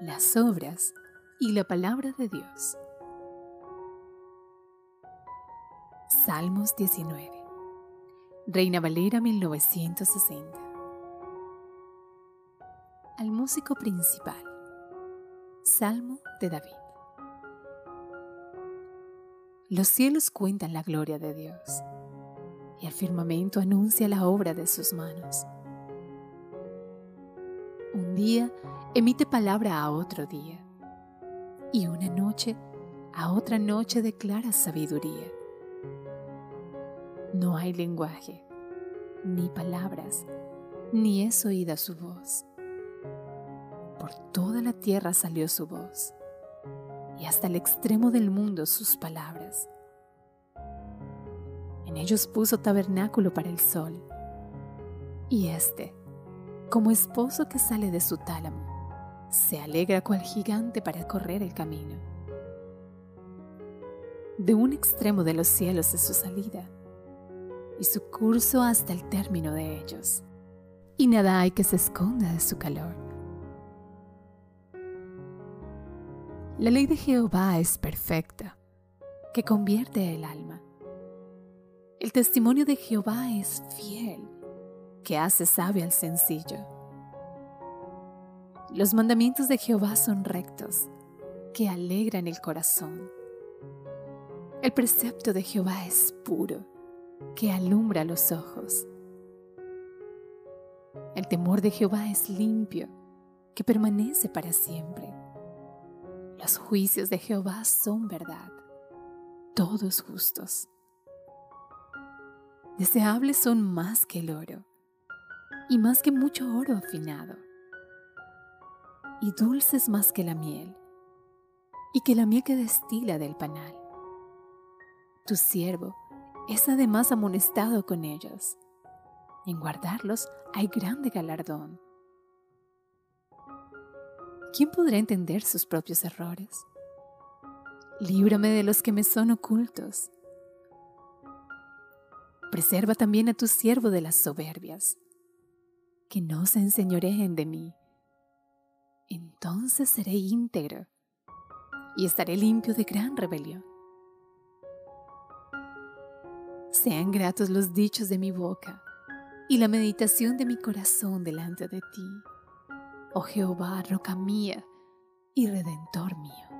las obras y la palabra de Dios. Salmos 19. Reina Valera 1960. Al músico principal. Salmo de David. Los cielos cuentan la gloria de Dios y el firmamento anuncia la obra de sus manos. Un día emite palabra a otro día y una noche a otra noche declara sabiduría. No hay lenguaje, ni palabras, ni es oída su voz. Por toda la tierra salió su voz, y hasta el extremo del mundo sus palabras. En ellos puso tabernáculo para el sol, y éste, como esposo que sale de su tálamo, se alegra cual gigante para correr el camino. De un extremo de los cielos es su salida y su curso hasta el término de ellos, y nada hay que se esconda de su calor. La ley de Jehová es perfecta, que convierte el alma. El testimonio de Jehová es fiel, que hace sabio al sencillo. Los mandamientos de Jehová son rectos, que alegran el corazón. El precepto de Jehová es puro, que alumbra los ojos. El temor de Jehová es limpio, que permanece para siempre. Los juicios de Jehová son verdad, todos justos. Deseables son más que el oro, y más que mucho oro afinado, y dulces más que la miel, y que la miel que destila del panal. Tu siervo es además amonestado con ellos. En guardarlos hay grande galardón. ¿Quién podrá entender sus propios errores? Líbrame de los que me son ocultos. Preserva también a tu siervo de las soberbias, que no se enseñoreen de mí. Entonces seré íntegro y estaré limpio de gran rebelión. Sean gratos los dichos de mi boca y la meditación de mi corazón delante de ti, oh Jehová, roca mía y redentor mío.